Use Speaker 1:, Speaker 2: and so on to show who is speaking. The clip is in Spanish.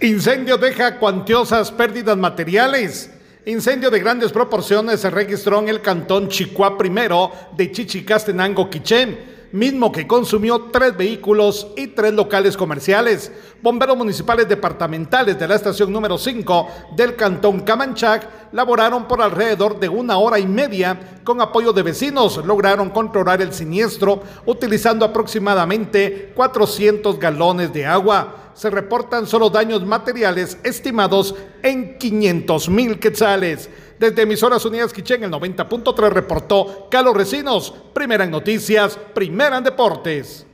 Speaker 1: Incendio deja cuantiosas pérdidas materiales. Incendio de grandes proporciones se registró en el cantón Chicuá primero de Chichicastenango, Quichén mismo que consumió tres vehículos y tres locales comerciales. Bomberos municipales departamentales de la estación número 5 del cantón Camanchac laboraron por alrededor de una hora y media con apoyo de vecinos. Lograron controlar el siniestro utilizando aproximadamente 400 galones de agua. Se reportan solo daños materiales estimados en 500 mil quetzales. Desde Emisoras Unidas Quichén, el 90.3 reportó Carlos Recinos, primera en noticias, primera en deportes.